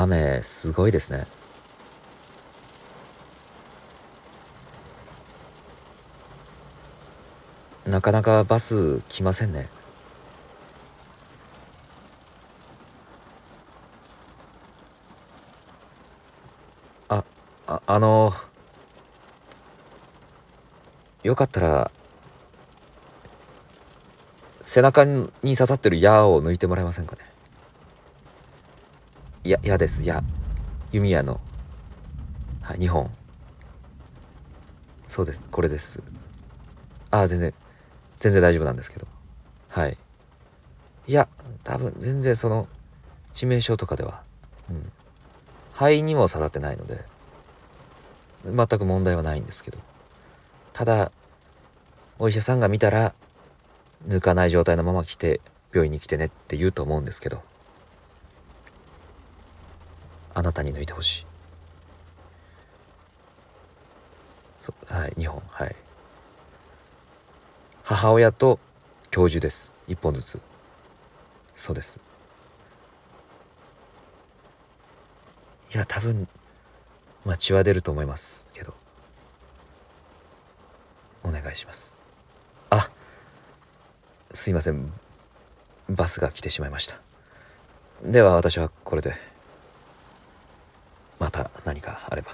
雨すごいですね。なかなかバス来ませんね。あああのよかったら背中に刺さってる矢を抜いてもらえませんかね。や矢です。矢弓矢の。はい2本。そうです。これです。ああ全然全然大丈夫なんですけど。はい。いや多分全然その致命傷とかでは。うん。肺にも刺さってないので。全く問題はないんですけど。ただお医者さんが見たら抜かない状態のまま来て病院に来てねって言うと思うんですけど。あなたに抜いてほしい。はい2本はい。母親と教授です。1本ずつ。そうです。いや多分まあ血は出ると思います。けど。お願いします。あすいません。バスが来てしまいました。では私はこれで。また何かあれば。